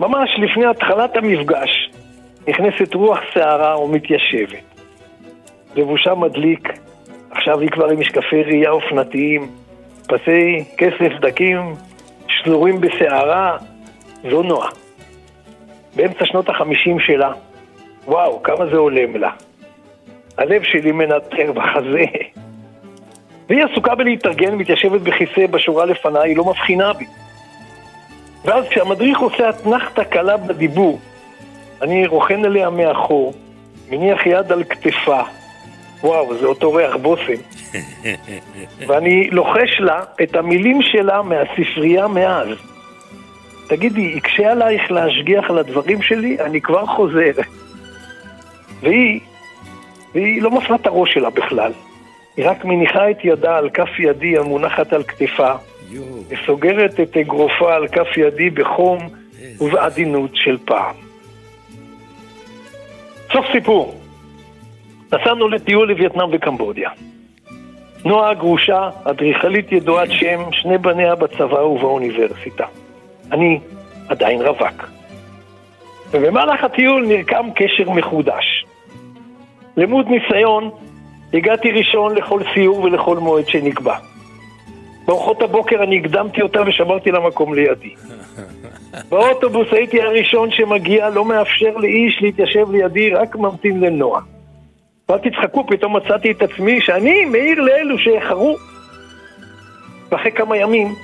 ממש לפני התחלת המפגש, נכנסת רוח סערה ומתיישבת. לבושה מדליק, עכשיו היא כבר עם משקפי ראייה אופנתיים, פסי כסף דקים, שזורים בסערה, זו נועה. באמצע שנות החמישים שלה, וואו, כמה זה הולם לה. הלב שלי מנטר בחזה. והיא עסוקה בלהתארגן, מתיישבת בכיסא בשורה לפניי, היא לא מבחינה בי. ואז כשהמדריך עושה אתנחתא קלה בדיבור, אני רוכן עליה מאחור, מניח יד על כתפה, וואו, זה אותו ריח בושם. <laughs> ואני לוחש לה את המילים שלה מהספרייה מאז. תגידי, יקשה עלייך להשגיח על הדברים שלי? אני כבר חוזר. והיא, והיא לא מפנה את הראש שלה בכלל. היא רק מניחה את ידה על כף ידי המונחת על כתפה, וסוגרת את אגרופה על כף ידי בחום ובעדינות של פעם. סוף סיפור. נסענו לטיול לווייטנאם וקמבודיה. נועה הגרושה, אדריכלית ידועת שם, שני בניה בצבא ובאוניברסיטה. אני עדיין רווק. ובמהלך הטיול נרקם קשר מחודש. למוד ניסיון, הגעתי ראשון לכל סיור ולכל מועד שנקבע. באורחות הבוקר אני הקדמתי אותה ושמרתי לה מקום לידי. <laughs> באוטובוס הייתי הראשון שמגיע, לא מאפשר לאיש להתיישב לידי, רק ממתין לנועה. ואל תצחקו, פתאום מצאתי את עצמי שאני מעיר לאלו שאיחרו. ואחרי כמה ימים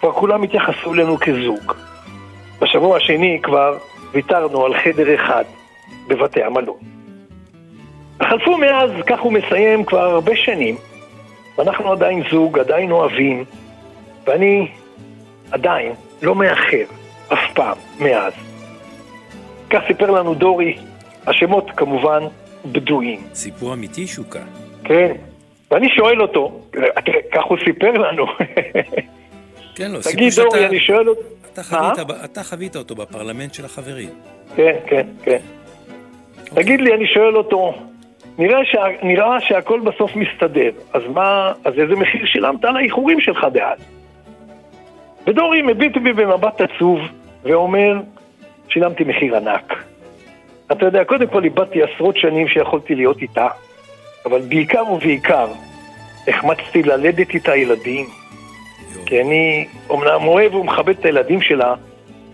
כבר כולם התייחסו אלינו כזוג. בשבוע השני כבר ויתרנו על חדר אחד בבתי המלון. חלפו מאז, כך הוא מסיים, כבר הרבה שנים, ואנחנו עדיין זוג, עדיין אוהבים, ואני עדיין לא מאחר, אף פעם, מאז. כך סיפר לנו דורי, השמות כמובן בדויים.
סיפור אמיתי, שוקה.
כן, ואני שואל אותו, תראה, כך הוא סיפר לנו. <laughs>
כן, לא,
תגיד
סיפור שאתה-
אני שואל אותו...
אתה? חווית, ב- אתה חווית אותו בפרלמנט של החברים.
כן, כן, כן. תגיד לי, אני שואל אותו, נראה, שה, נראה שהכל בסוף מסתדר, אז מה, אז איזה מחיר שילמת על האיחורים שלך דאז? ודורי מביט בי במבט עצוב ואומר, שילמתי מחיר ענק. אתה יודע, קודם כל איבדתי עשרות שנים שיכולתי להיות איתה, אבל בעיקר ובעיקר החמצתי ללדת איתה ילדים. כי אני אומנם אוהב ומכבד את הילדים שלה,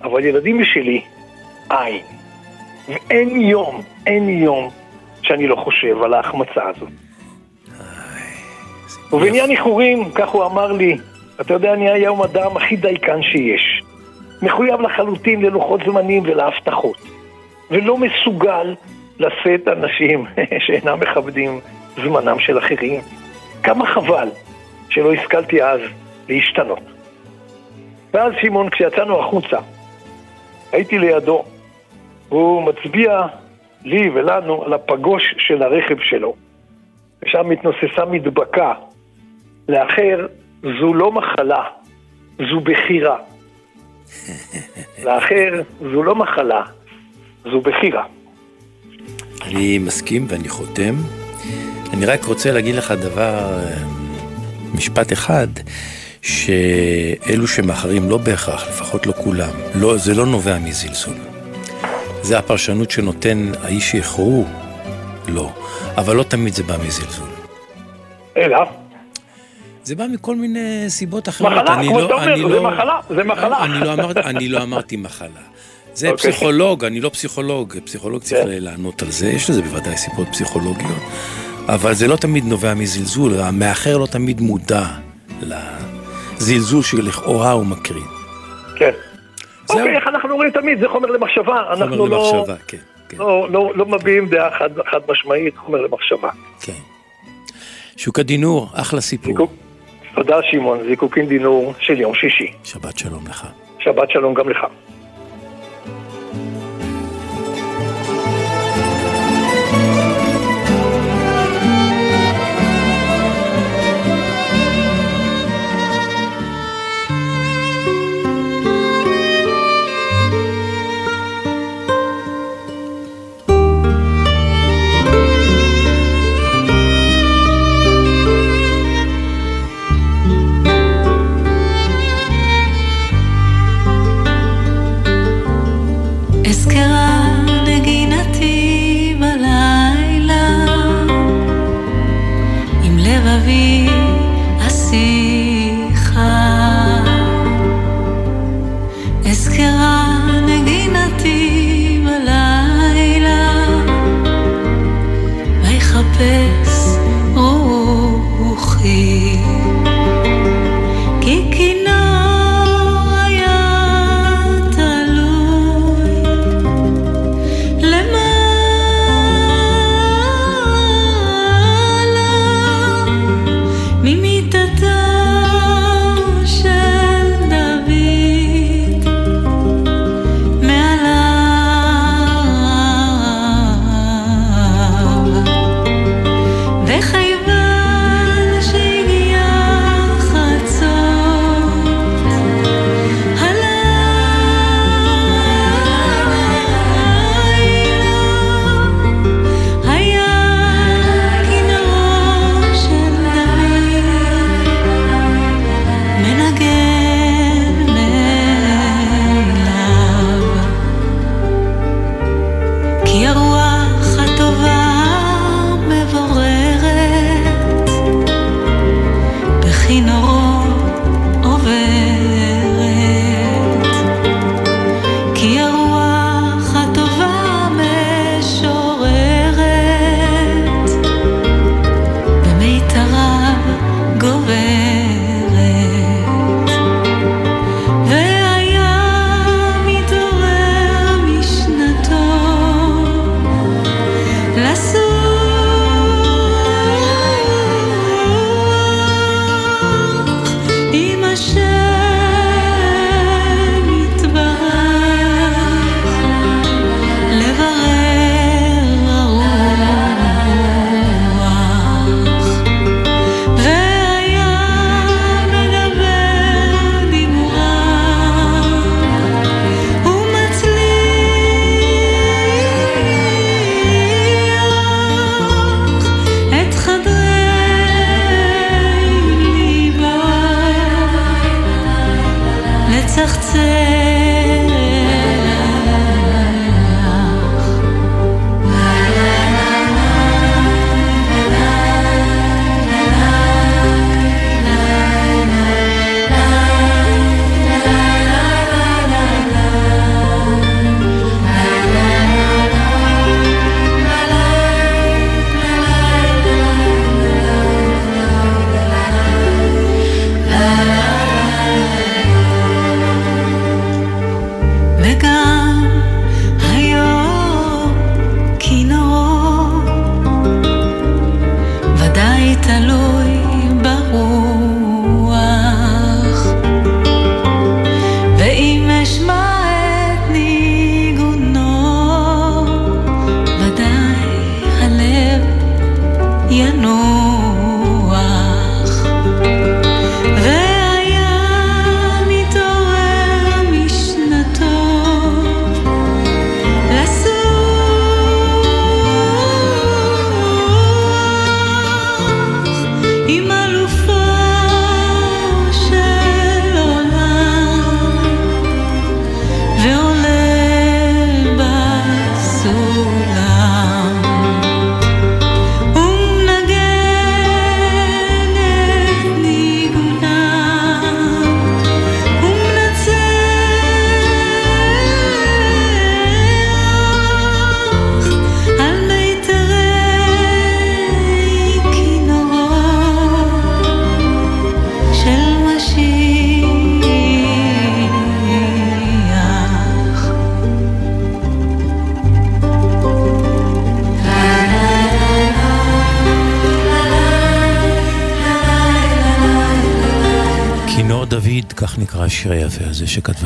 אבל ילדים שלי, אין. ואין יום, אין יום שאני לא חושב על ההחמצה הזאת. ובעניין איחורים, כך הוא אמר לי, אתה יודע, אני היום אדם הכי דייקן שיש. מחויב לחלוטין ללוחות זמנים ולהבטחות. ולא מסוגל לשאת אנשים <laughs> שאינם מכבדים זמנם של אחרים. כמה חבל שלא השכלתי אז להשתנות. ואז שמעון, כשיצאנו החוצה, הייתי לידו, הוא מצביע לי ולנו על הפגוש של הרכב שלו, ושם מתנוססה מדבקה. לאחר זו לא מחלה, זו בחירה. <laughs> לאחר זו לא מחלה, זו בחירה.
אני מסכים ואני חותם. אני רק רוצה להגיד לך דבר, אה, משפט אחד, שאלו שמאחרים לא בהכרח, לפחות לא כולם, לא, זה לא נובע מזלזול. זה הפרשנות שנותן האיש שאיחרו, לא. אבל לא תמיד זה בא מזלזול.
אלא,
זה בא מכל מיני סיבות אחרות.
מחלה, כמו
לא-
שאתה אומר,
אני
זה
לא-
מחלה, זה מחלה.
אני לא אמרתי- אני לא אמרתי מחלה. זה
אוקיי.
פסיכולוג, אני לא פסיכולוג, פסיכולוג צריך
כן.
לענות על זה, יש לזה בוודאי סיבות פסיכולוגיות, אבל זה לא תמיד נובע מזלזול, המאחר לא תמיד מודע לזלזול שלכאורה הוא מקרין.
כן. אוקיי, איך אנחנו אומרים תמיד, זה חומר למחשבה.
חומר
לא,
למחשבה, כן, כן,
לא, לא, לא מביעים דעה חד, חד משמעית, חומר למחשבה.
כן. שוק הדינור, אחלה סיפור.
זיקוק, תודה שמעון, זיקוקין דינור של יום שישי.
שבת שלום לך.
שבת שלום גם לך.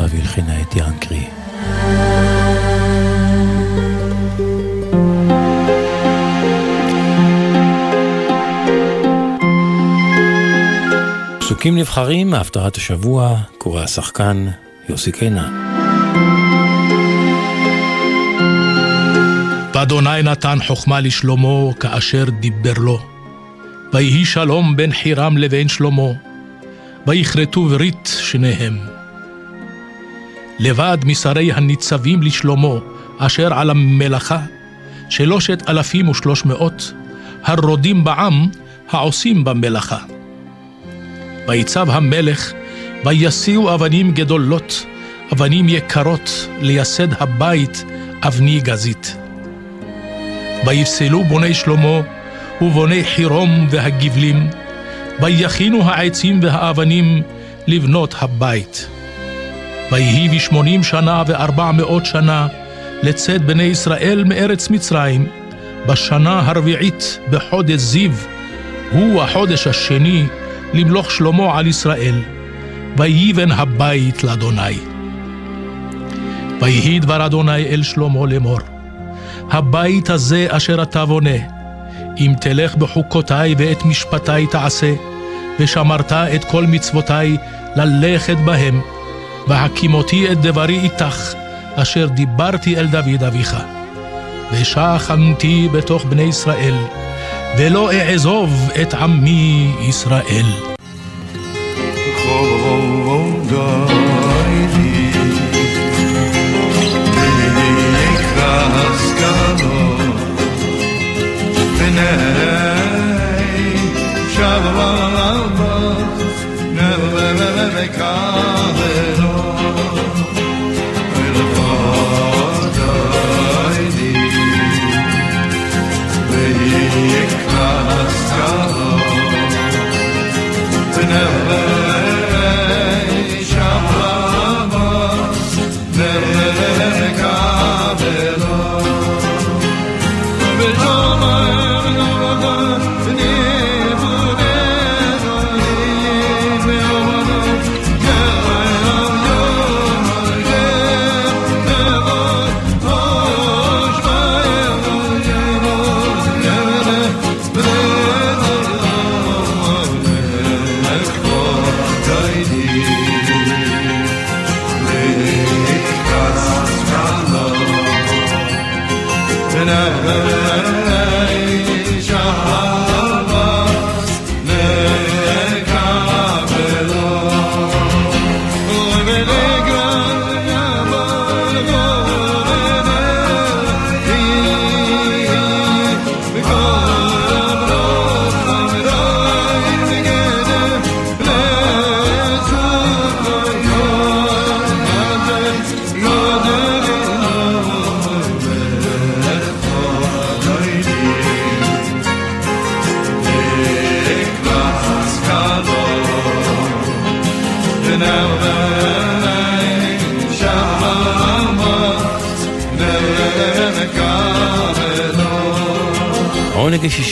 כתבה והלחינה את ינקרי. פסוקים נבחרים מהפטרת השבוע, קורא השחקן יוסי קינן.
ואדוני נתן חוכמה לשלמה כאשר דיבר לו. ויהי שלום בין חירם לבין שלמה. ויכרתו ברית שניהם. לבד משרי הניצבים לשלומו, אשר על המלאכה, שלושת אלפים ושלוש מאות, הרודים בעם, העושים במלאכה. ויצב המלך, ויסיעו אבנים גדולות, אבנים יקרות, לייסד הבית, אבני גזית. ויפסלו בוני שלמה, ובוני חירום והגבלים, ויכינו העצים והאבנים לבנות הבית. ויהי בשמונים שנה וארבע מאות שנה לצאת בני ישראל מארץ מצרים, בשנה הרביעית בחודש זיו, הוא החודש השני למלוך שלמה על ישראל, ויבן הבית לאדוני. ויהי דבר אדוני אל שלמה לאמור, הבית הזה אשר אתה בונה, אם תלך בחוקותי ואת משפטי תעשה, ושמרת את כל מצוותי ללכת בהם, והקימותי את דברי איתך, אשר דיברתי אל דוד אביך. ושכנתי בתוך בני ישראל, ולא אעזוב את עמי ישראל.
העונג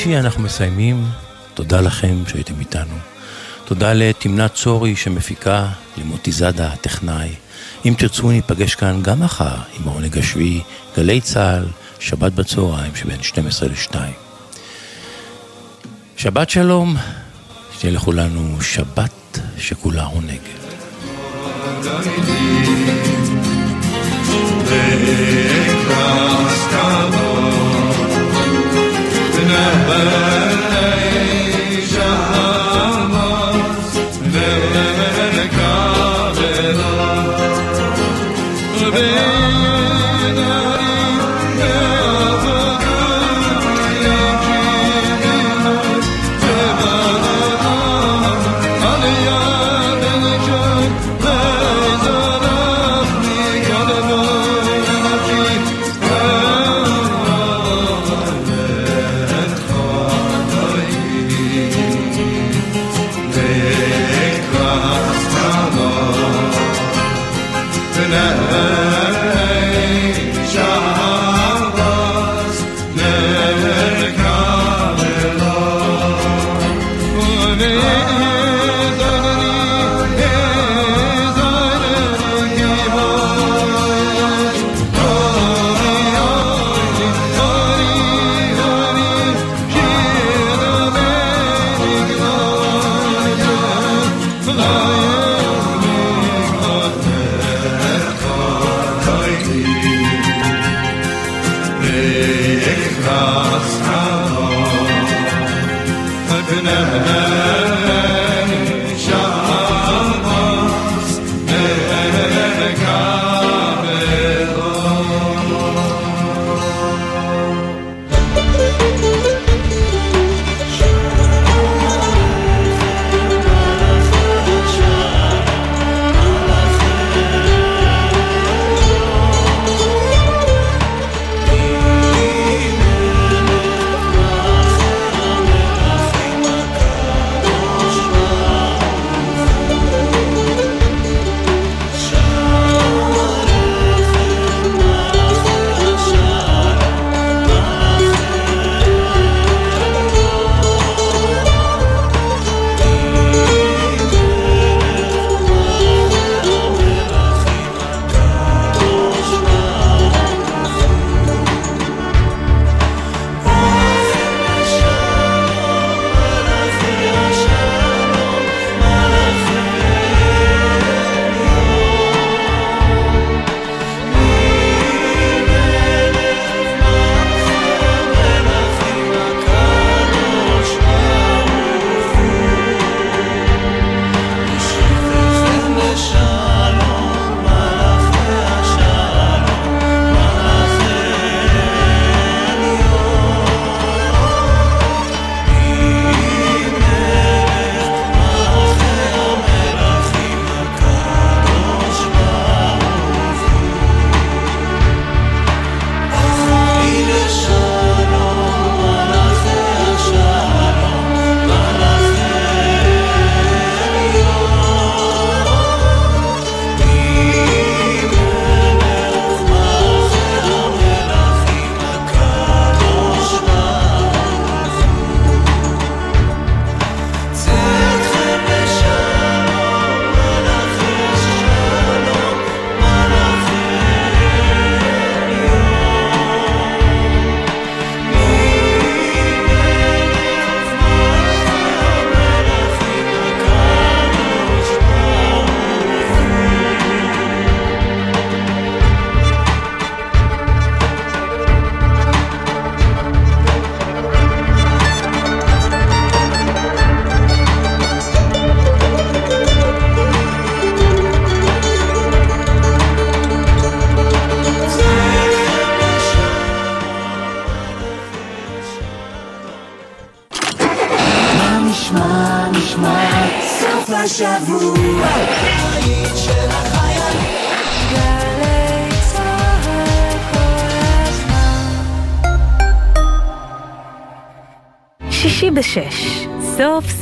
השישי אנחנו מסיימים. תודה לכם שהייתם איתנו. תודה לתמנת צורי שמפיקה, למוטי זאדה הטכנאי. אם תרצו ניפגש כאן גם מחר עם העונג השביעי, גלי צה"ל, שבת בצהריים שבין 12 ל-2. שבת שלום, שתהיה לכולנו שבת שכולה עונג.
Never,
Bye.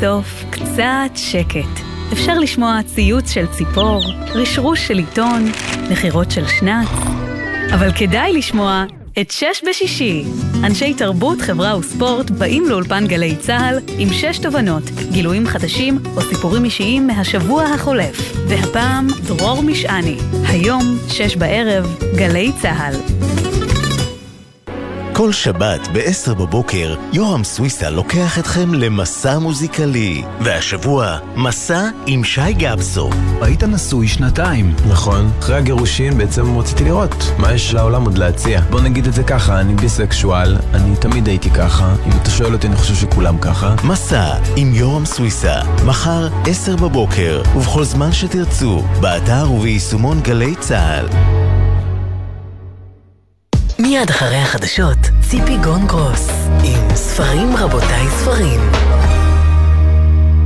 סוף סוף קצת שקט. אפשר לשמוע ציוץ של ציפור, רשרוש של עיתון, נחירות של שנץ. אבל כדאי לשמוע את שש בשישי. אנשי תרבות, חברה וספורט באים לאולפן גלי צה"ל עם שש תובנות, גילויים חדשים או סיפורים אישיים מהשבוע החולף. והפעם דרור משעני. היום, שש בערב, גלי צה"ל.
כל שבת ב-10 בבוקר, יורם סוויסה לוקח אתכם למסע מוזיקלי. והשבוע, מסע עם שי גבסו.
היית נשוי שנתיים. נכון. אחרי הגירושין בעצם רציתי לראות מה יש לעולם עוד להציע. בוא נגיד את זה ככה, אני ביסקשואל, אני תמיד הייתי ככה. אם אתה שואל אותי, אני חושב שכולם ככה.
מסע עם יורם סוויסה, מחר 10 בבוקר, ובכל זמן שתרצו, באתר וביישומון גלי צה"ל.
מיד אחרי החדשות, ציפי גון גרוס, עם ספרים רבותיי ספרים.